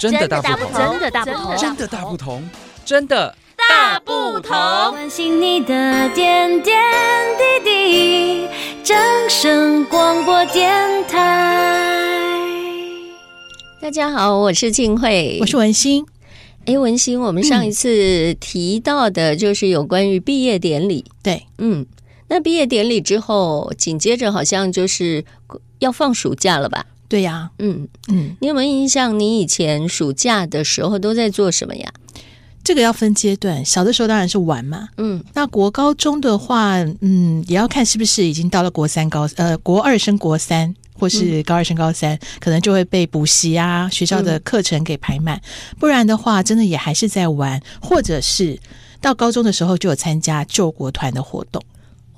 真的大不同，真的大不同，真的大不同，真的大不同。关心你的点点滴滴，掌声广播电台。大家好，我是静慧，我是文心。哎，文心，我们上一次提到的就是有关于毕业典礼，嗯、对，嗯，那毕业典礼之后，紧接着好像就是要放暑假了吧？对呀、啊，嗯嗯，你有没有印象？你以前暑假的时候都在做什么呀？这个要分阶段，小的时候当然是玩嘛，嗯，那国高中的话，嗯，也要看是不是已经到了国三高呃国二升国三，或是高二升高三，嗯、可能就会被补习啊学校的课程给排满，嗯、不然的话，真的也还是在玩，或者是到高中的时候就有参加救国团的活动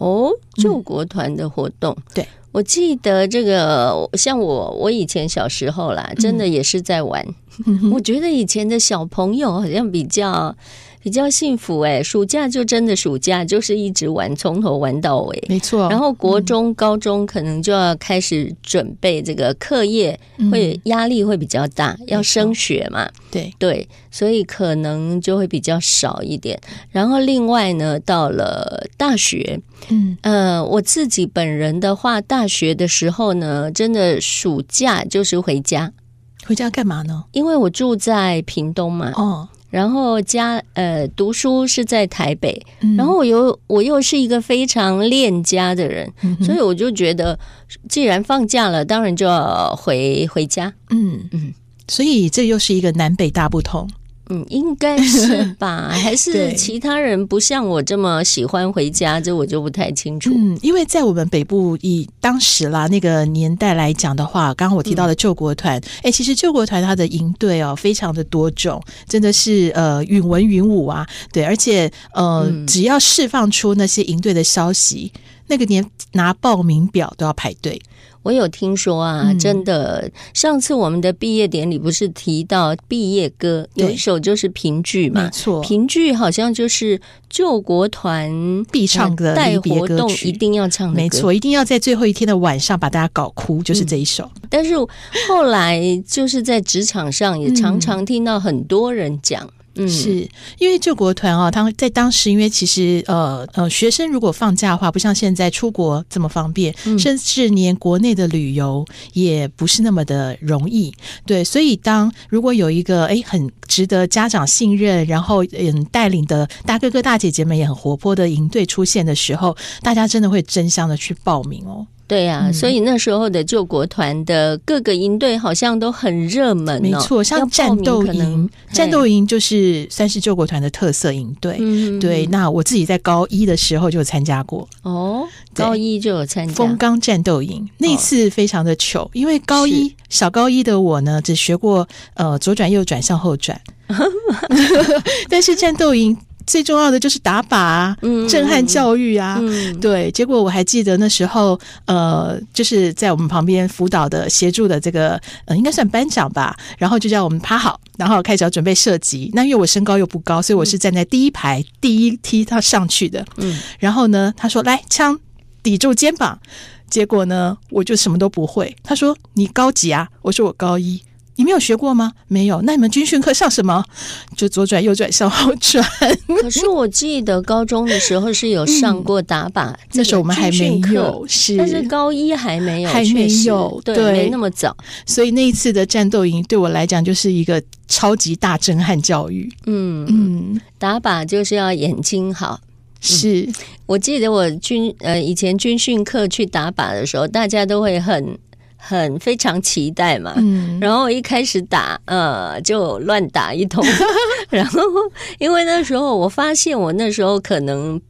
哦，救国团的活动，嗯、对。我记得这个，像我，我以前小时候啦，真的也是在玩。嗯、我觉得以前的小朋友好像比较比较幸福哎，暑假就真的暑假就是一直玩，从头玩到尾，没错。然后国中、嗯、高中可能就要开始准备这个课业，会压力会比较大，嗯、要升学嘛。对对，所以可能就会比较少一点。然后另外呢，到了大学，嗯呃，我自己本人的话，大学的时候呢，真的暑假就是回家，回家干嘛呢？因为我住在屏东嘛。哦。然后家呃读书是在台北，嗯、然后我又我又是一个非常恋家的人，嗯、所以我就觉得，既然放假了，当然就要回回家。嗯嗯，所以这又是一个南北大不同。嗯，应该是吧？还是其他人不像我这么喜欢回家？这我就不太清楚。嗯，因为在我们北部以当时啦那个年代来讲的话，刚刚我提到的救国团，哎、嗯，其实救国团它的营队哦，非常的多种，真的是呃云文云武啊，对，而且呃，嗯、只要释放出那些营队的消息，那个年拿报名表都要排队。我有听说啊，嗯、真的，上次我们的毕业典礼不是提到毕业歌，有一首就是评剧嘛，没错，评剧好像就是救国团必唱的带活动一定要唱的，没错，一定要在最后一天的晚上把大家搞哭，就是这一首。嗯、但是后来就是在职场上也常常听到很多人讲。嗯嗯，是因为救国团啊，他在当时，因为其实呃呃，学生如果放假的话，不像现在出国这么方便，嗯、甚至连国内的旅游也不是那么的容易。对，所以当如果有一个哎很值得家长信任，然后嗯带领的大哥哥大姐姐们也很活泼的营队出现的时候，大家真的会争相的去报名哦。对呀、啊，嗯、所以那时候的救国团的各个营队好像都很热门、哦。没错，像战斗营，战斗营就是算是救国团的特色营队。嗯、对，那我自己在高一的时候就参加过。哦，高一就有参加风冈战斗营，那次非常的糗，因为高一小高一的我呢，只学过呃左转右转向后转，但是战斗营。最重要的就是打靶啊，震撼教育啊，嗯、对。结果我还记得那时候，呃，就是在我们旁边辅导的、协助的这个，呃，应该算班长吧。然后就叫我们趴好，然后开始要准备射击。那因为我身高又不高，所以我是站在第一排第一梯他上去的。嗯，然后呢，他说：“来，枪抵住肩膀。”结果呢，我就什么都不会。他说：“你高几啊？”我说：“我高一。”你没有学过吗？没有。那你们军训课上什么？就左转、右转、向后转。可是我记得高中的时候是有上过打靶，嗯、那时候我们还没有，是，但是高一还没有，还没有，对，对没那么早。所以那一次的战斗营对我来讲就是一个超级大震撼教育。嗯嗯，打靶就是要眼睛好。是、嗯、我记得我军呃以前军训课去打靶的时候，大家都会很。很非常期待嘛，嗯，然后一开始打，呃，就乱打一通，然后因为那时候我发现我那时候可能。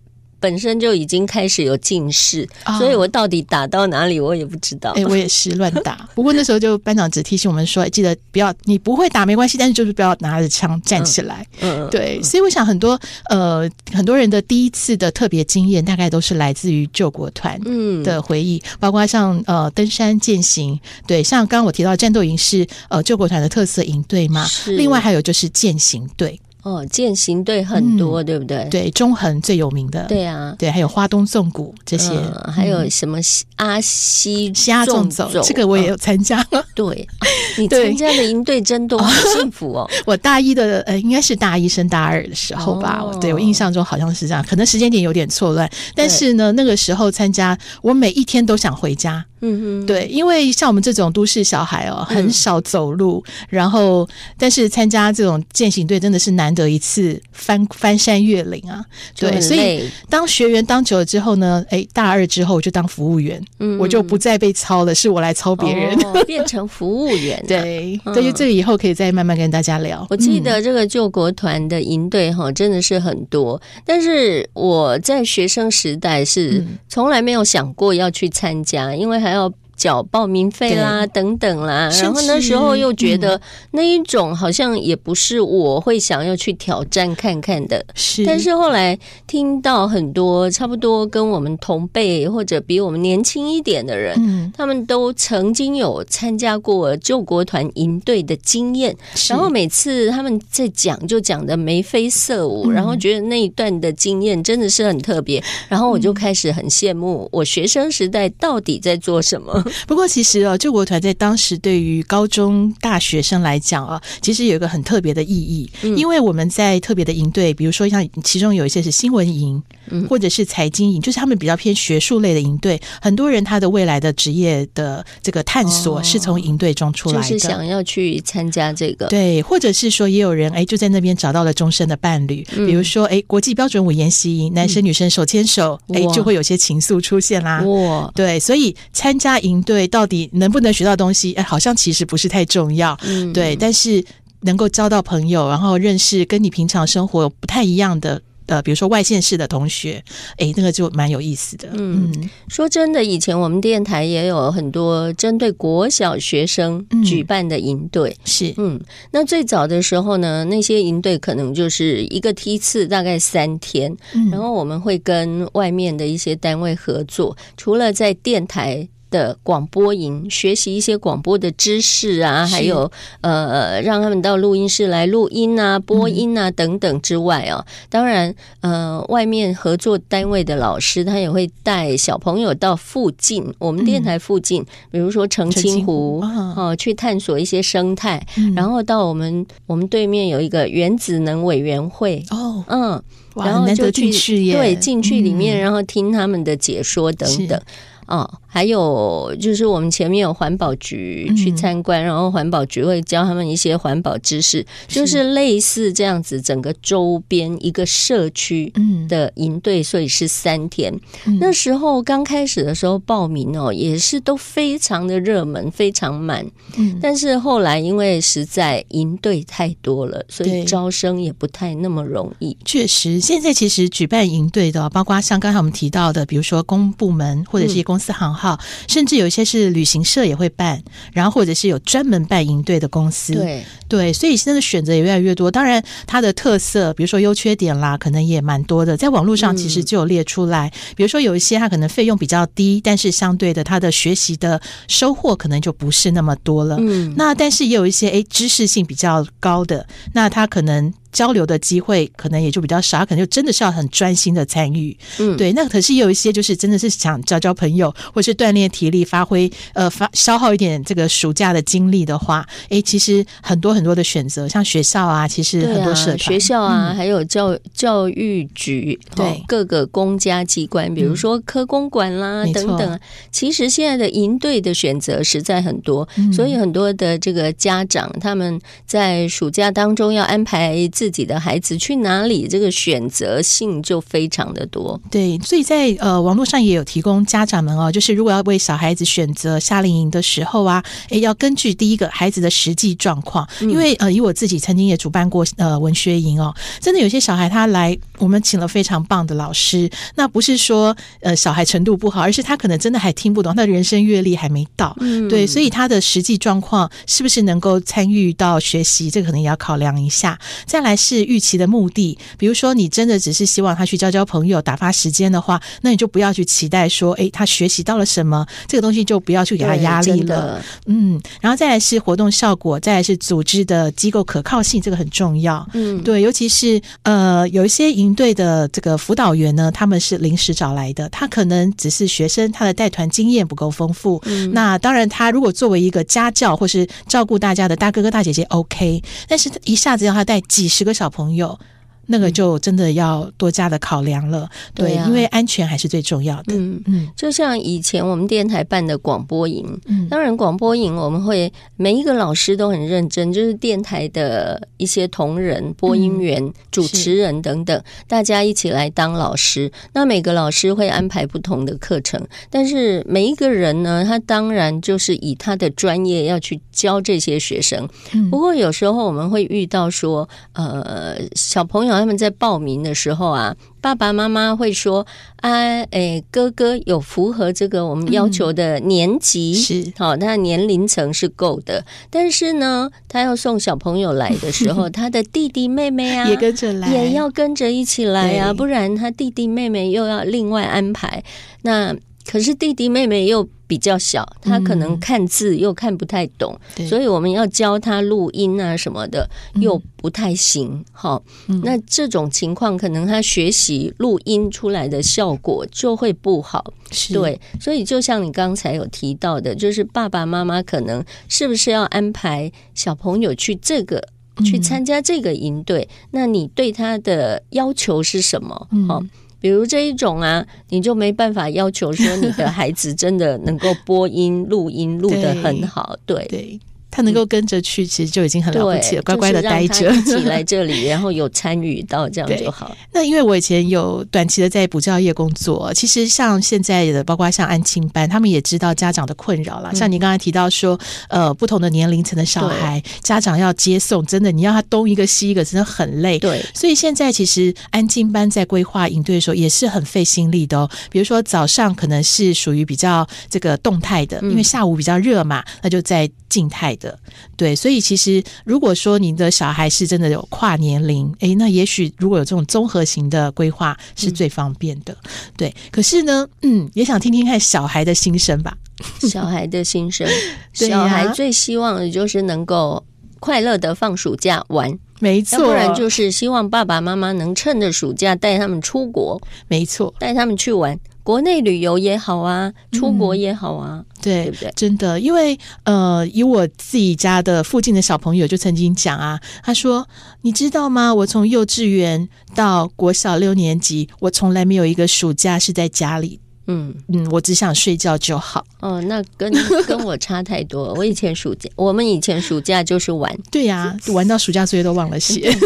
本身就已经开始有近视，哦、所以我到底打到哪里我也不知道。哎、欸，我也是乱打。不过那时候就班长只提醒我们说，记得不要你不会打没关系，但是就是不要拿着枪站起来。嗯，对。所以我想很多呃很多人的第一次的特别经验，大概都是来自于救国团的回忆，嗯、包括像呃登山践行，对，像刚刚我提到战斗营是呃救国团的特色营队嘛，另外还有就是践行队。哦，践行队很多，嗯、对不对？对，中横最有名的。对啊，对，还有花东纵谷这些，嗯、还有什么阿西西阿纵走，这个我也有参加。哦、对，你参加的营队真多，好幸福哦！我大一的呃，应该是大一升大二的时候吧？哦、对我印象中好像是这样，可能时间点有点错乱。但是呢，那个时候参加，我每一天都想回家。嗯嗯，对，因为像我们这种都市小孩哦，很少走路，嗯、然后但是参加这种践行队真的是难得一次翻翻山越岭啊。对，所以当学员当久了之后呢，哎，大二之后我就当服务员，嗯，我就不再被操了，是我来操别人，哦、变成服务员。对，所以这个以后可以再慢慢跟大家聊。我记得这个救国团的营队哈，真的是很多，但是我在学生时代是从来没有想过要去参加，因为还。还要缴报名费啦，等等啦，然后那时候又觉得那一种好像也不是我会想要去挑战看看的。是，但是后来听到很多差不多跟我们同辈或者比我们年轻一点的人，嗯，他们都曾经有参加过救国团营队的经验，然后每次他们在讲就讲的眉飞色舞，然后觉得那一段的经验真的是很特别，然后我就开始很羡慕我学生时代到底在做什么。不过，其实哦，救国团在当时对于高中大学生来讲啊，其实有一个很特别的意义，嗯、因为我们在特别的营队，比如说像其中有一些是新闻营，嗯、或者是财经营，就是他们比较偏学术类的营队。很多人他的未来的职业的这个探索是从营队中出来的，就是想要去参加这个。对，或者是说也有人哎就在那边找到了终身的伴侣，嗯、比如说哎国际标准五研习营，男生女生手牵手，哎、嗯、就会有些情愫出现啦。哇，对，所以参加营。对，到底能不能学到东西？哎，好像其实不是太重要。嗯，对，但是能够交到朋友，然后认识跟你平常生活不太一样的。呃，比如说外县市的同学，哎，那个就蛮有意思的。嗯，说真的，以前我们电台也有很多针对国小学生举办的营队。嗯、是，嗯，那最早的时候呢，那些营队可能就是一个梯次，大概三天，嗯、然后我们会跟外面的一些单位合作，除了在电台。的广播营学习一些广播的知识啊，还有呃，让他们到录音室来录音啊、播音啊等等之外啊，嗯、当然呃，外面合作单位的老师他也会带小朋友到附近，我们电台附近，嗯、比如说澄清湖哦、啊，去探索一些生态，嗯、然后到我们我们对面有一个原子能委员会哦，嗯，然后就去对进去里面，嗯、然后听他们的解说等等。哦，还有就是我们前面有环保局去参观，嗯、然后环保局会教他们一些环保知识，是就是类似这样子，整个周边一个社区的营队，所以是三天。嗯、那时候刚开始的时候报名哦，也是都非常的热门，非常满。嗯，但是后来因为实在营队太多了，所以招生也不太那么容易。确实，现在其实举办营队的，包括像刚才我们提到的，比如说公部门或者是。公司行号，甚至有一些是旅行社也会办，然后或者是有专门办营队的公司，对对，所以现在的选择也越来越多。当然，它的特色，比如说优缺点啦，可能也蛮多的，在网络上其实就有列出来。嗯、比如说有一些它可能费用比较低，但是相对的，它的学习的收获可能就不是那么多了。嗯，那但是也有一些诶知识性比较高的，那它可能。交流的机会可能也就比较少，可能就真的是要很专心的参与。嗯，对。那可是也有一些就是真的是想交交朋友，或是锻炼体力，发挥呃发消耗一点这个暑假的精力的话，哎，其实很多很多的选择，像学校啊，其实很多社团、啊、学校啊，嗯、还有教教育局，对、哦、各个公家机关，比如说科公馆啦、嗯、等等。其实现在的营队的选择实在很多，嗯、所以很多的这个家长他们在暑假当中要安排。自己的孩子去哪里，这个选择性就非常的多。对，所以在呃网络上也有提供家长们哦，就是如果要为小孩子选择夏令营的时候啊，诶，要根据第一个孩子的实际状况，因为呃以我自己曾经也主办过呃文学营哦，真的有些小孩他来，我们请了非常棒的老师，那不是说呃小孩程度不好，而是他可能真的还听不懂，他的人生阅历还没到，嗯，对，所以他的实际状况是不是能够参与到学习，这个可能也要考量一下。再来。还是预期的目的。比如说，你真的只是希望他去交交朋友、打发时间的话，那你就不要去期待说，哎，他学习到了什么，这个东西就不要去给他压力了。嗯，然后再来是活动效果，再来是组织的机构可靠性，这个很重要。嗯，对，尤其是呃，有一些营队的这个辅导员呢，他们是临时找来的，他可能只是学生，他的带团经验不够丰富。嗯，那当然，他如果作为一个家教或是照顾大家的大哥哥大姐姐，OK，但是一下子要他带几十个小朋友。那个就真的要多加的考量了，对，对啊，因为安全还是最重要的。嗯嗯，就像以前我们电台办的广播营，嗯，当然广播营我们会每一个老师都很认真，就是电台的一些同仁、播音员、嗯、主持人等等，大家一起来当老师。那每个老师会安排不同的课程，但是每一个人呢，他当然就是以他的专业要去教这些学生。嗯、不过有时候我们会遇到说，呃，小朋友。他们在报名的时候啊，爸爸妈妈会说：“啊，诶，哥哥有符合这个我们要求的年级，是好，他的年龄层是够的。但是呢，他要送小朋友来的时候，他的弟弟妹妹啊，也跟着来，也要跟着一起来啊，不然他弟弟妹妹又要另外安排。那可是弟弟妹妹又。”比较小，他可能看字又看不太懂，嗯、所以我们要教他录音啊什么的，又不太行。好、嗯，那这种情况可能他学习录音出来的效果就会不好。对，所以就像你刚才有提到的，就是爸爸妈妈可能是不是要安排小朋友去这个、嗯、去参加这个营队？那你对他的要求是什么？好、嗯。比如这一种啊，你就没办法要求说你的孩子真的能够播音、录音录得很好，对。对他能够跟着去，其实就已经很了不起了。乖乖的待着，一起来这里，然后有参与到这样就好。那因为我以前有短期的在补教业工作，其实像现在的，包括像安亲班，他们也知道家长的困扰了。嗯、像你刚才提到说，呃，不同的年龄层的小孩，家长要接送，真的你要他东一个西一个，真的很累。对，所以现在其实安亲班在规划营队的时候也是很费心力的哦。比如说早上可能是属于比较这个动态的，因为下午比较热嘛，那就在静态的。对，所以其实如果说您的小孩是真的有跨年龄，诶，那也许如果有这种综合型的规划是最方便的。嗯、对，可是呢，嗯，也想听听看小孩的心声吧。小孩的心声，小孩最希望的就是能够快乐的放暑假玩，没错，要不然就是希望爸爸妈妈能趁着暑假带他们出国，没错，带他们去玩。国内旅游也好啊，出国也好啊，嗯、对，对不对？真的，因为呃，以我自己家的附近的小朋友就曾经讲啊，他说：“你知道吗？我从幼稚园到国小六年级，我从来没有一个暑假是在家里。嗯嗯，我只想睡觉就好。哦，那跟 跟我差太多。我以前暑假，我们以前暑假就是玩，对呀、啊，玩到暑假作业都忘了写。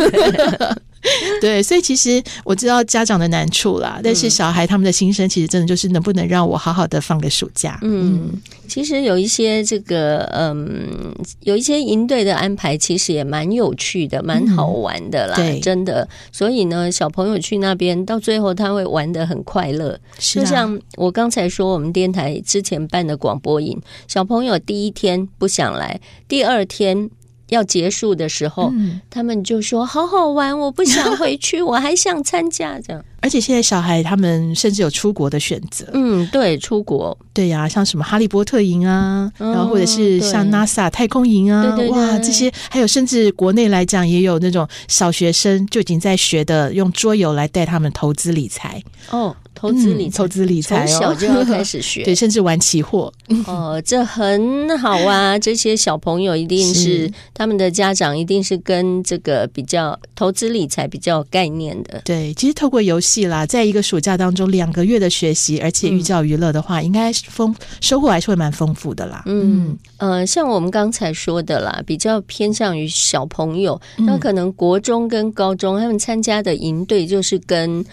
” 对，所以其实我知道家长的难处啦，但是小孩他们的心声，其实真的就是能不能让我好好的放个暑假？嗯，其实有一些这个，嗯，有一些营队的安排，其实也蛮有趣的，蛮好玩的啦。嗯、对，真的。所以呢，小朋友去那边，到最后他会玩的很快乐。是啊、就像我刚才说，我们电台之前办的广播营，小朋友第一天不想来，第二天。要结束的时候，嗯、他们就说：“好好玩，我不想回去，我还想参加。”这样。而且现在小孩他们甚至有出国的选择。嗯，对，出国，对呀、啊，像什么哈利波特营啊，嗯、然后或者是像 NASA 太空营啊，对对对哇，这些还有甚至国内来讲也有那种小学生就已经在学的，用桌游来带他们投资理财。哦。投资理财、嗯，投资理财、哦，从小就要开始学，对，甚至玩期货。哦，这很好啊！这些小朋友一定是，是他们的家长，一定是跟这个比较投资理财比较有概念的。对，其实透过游戏啦，在一个暑假当中两个月的学习，而且寓教于乐的话，嗯、应该丰收获还是会蛮丰富的啦。嗯呃，像我们刚才说的啦，比较偏向于小朋友，那可能国中跟高中他们参加的营队就是跟。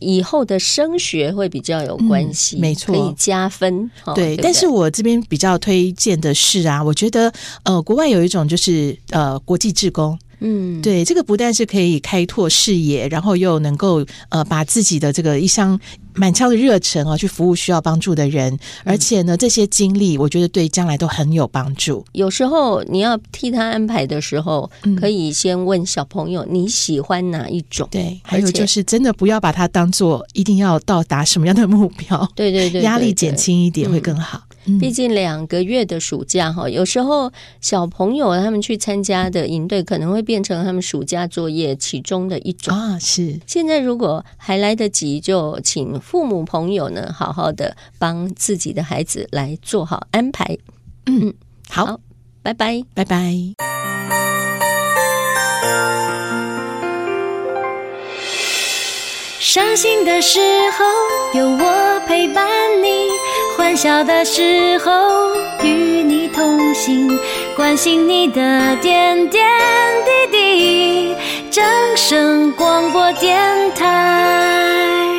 以后的升学会比较有关系，嗯、没错，可以加分。对，对对，但是我这边比较推荐的是啊，我觉得呃，国外有一种就是呃，国际志工。嗯，对，这个不但是可以开拓视野，然后又能够呃把自己的这个一腔满腔的热忱啊，去服务需要帮助的人，而且呢，这些经历我觉得对将来都很有帮助。有时候你要替他安排的时候，嗯、可以先问小朋友你喜欢哪一种？对，还有就是真的不要把它当做一定要到达什么样的目标。对对对，对，对，对，压力减轻一点会更好。嗯、毕竟两个月的暑假哈，有时候小朋友他们去参加的营队可能会变成他们暑假作业其中的一种啊。是，现在如果还来得及，就请父母朋友呢，好好的帮自己的孩子来做好安排。嗯，好，好，拜拜，拜拜。伤心的时候有我陪伴你，欢笑的时候与你同行，关心你的点点滴滴。掌声广播电台。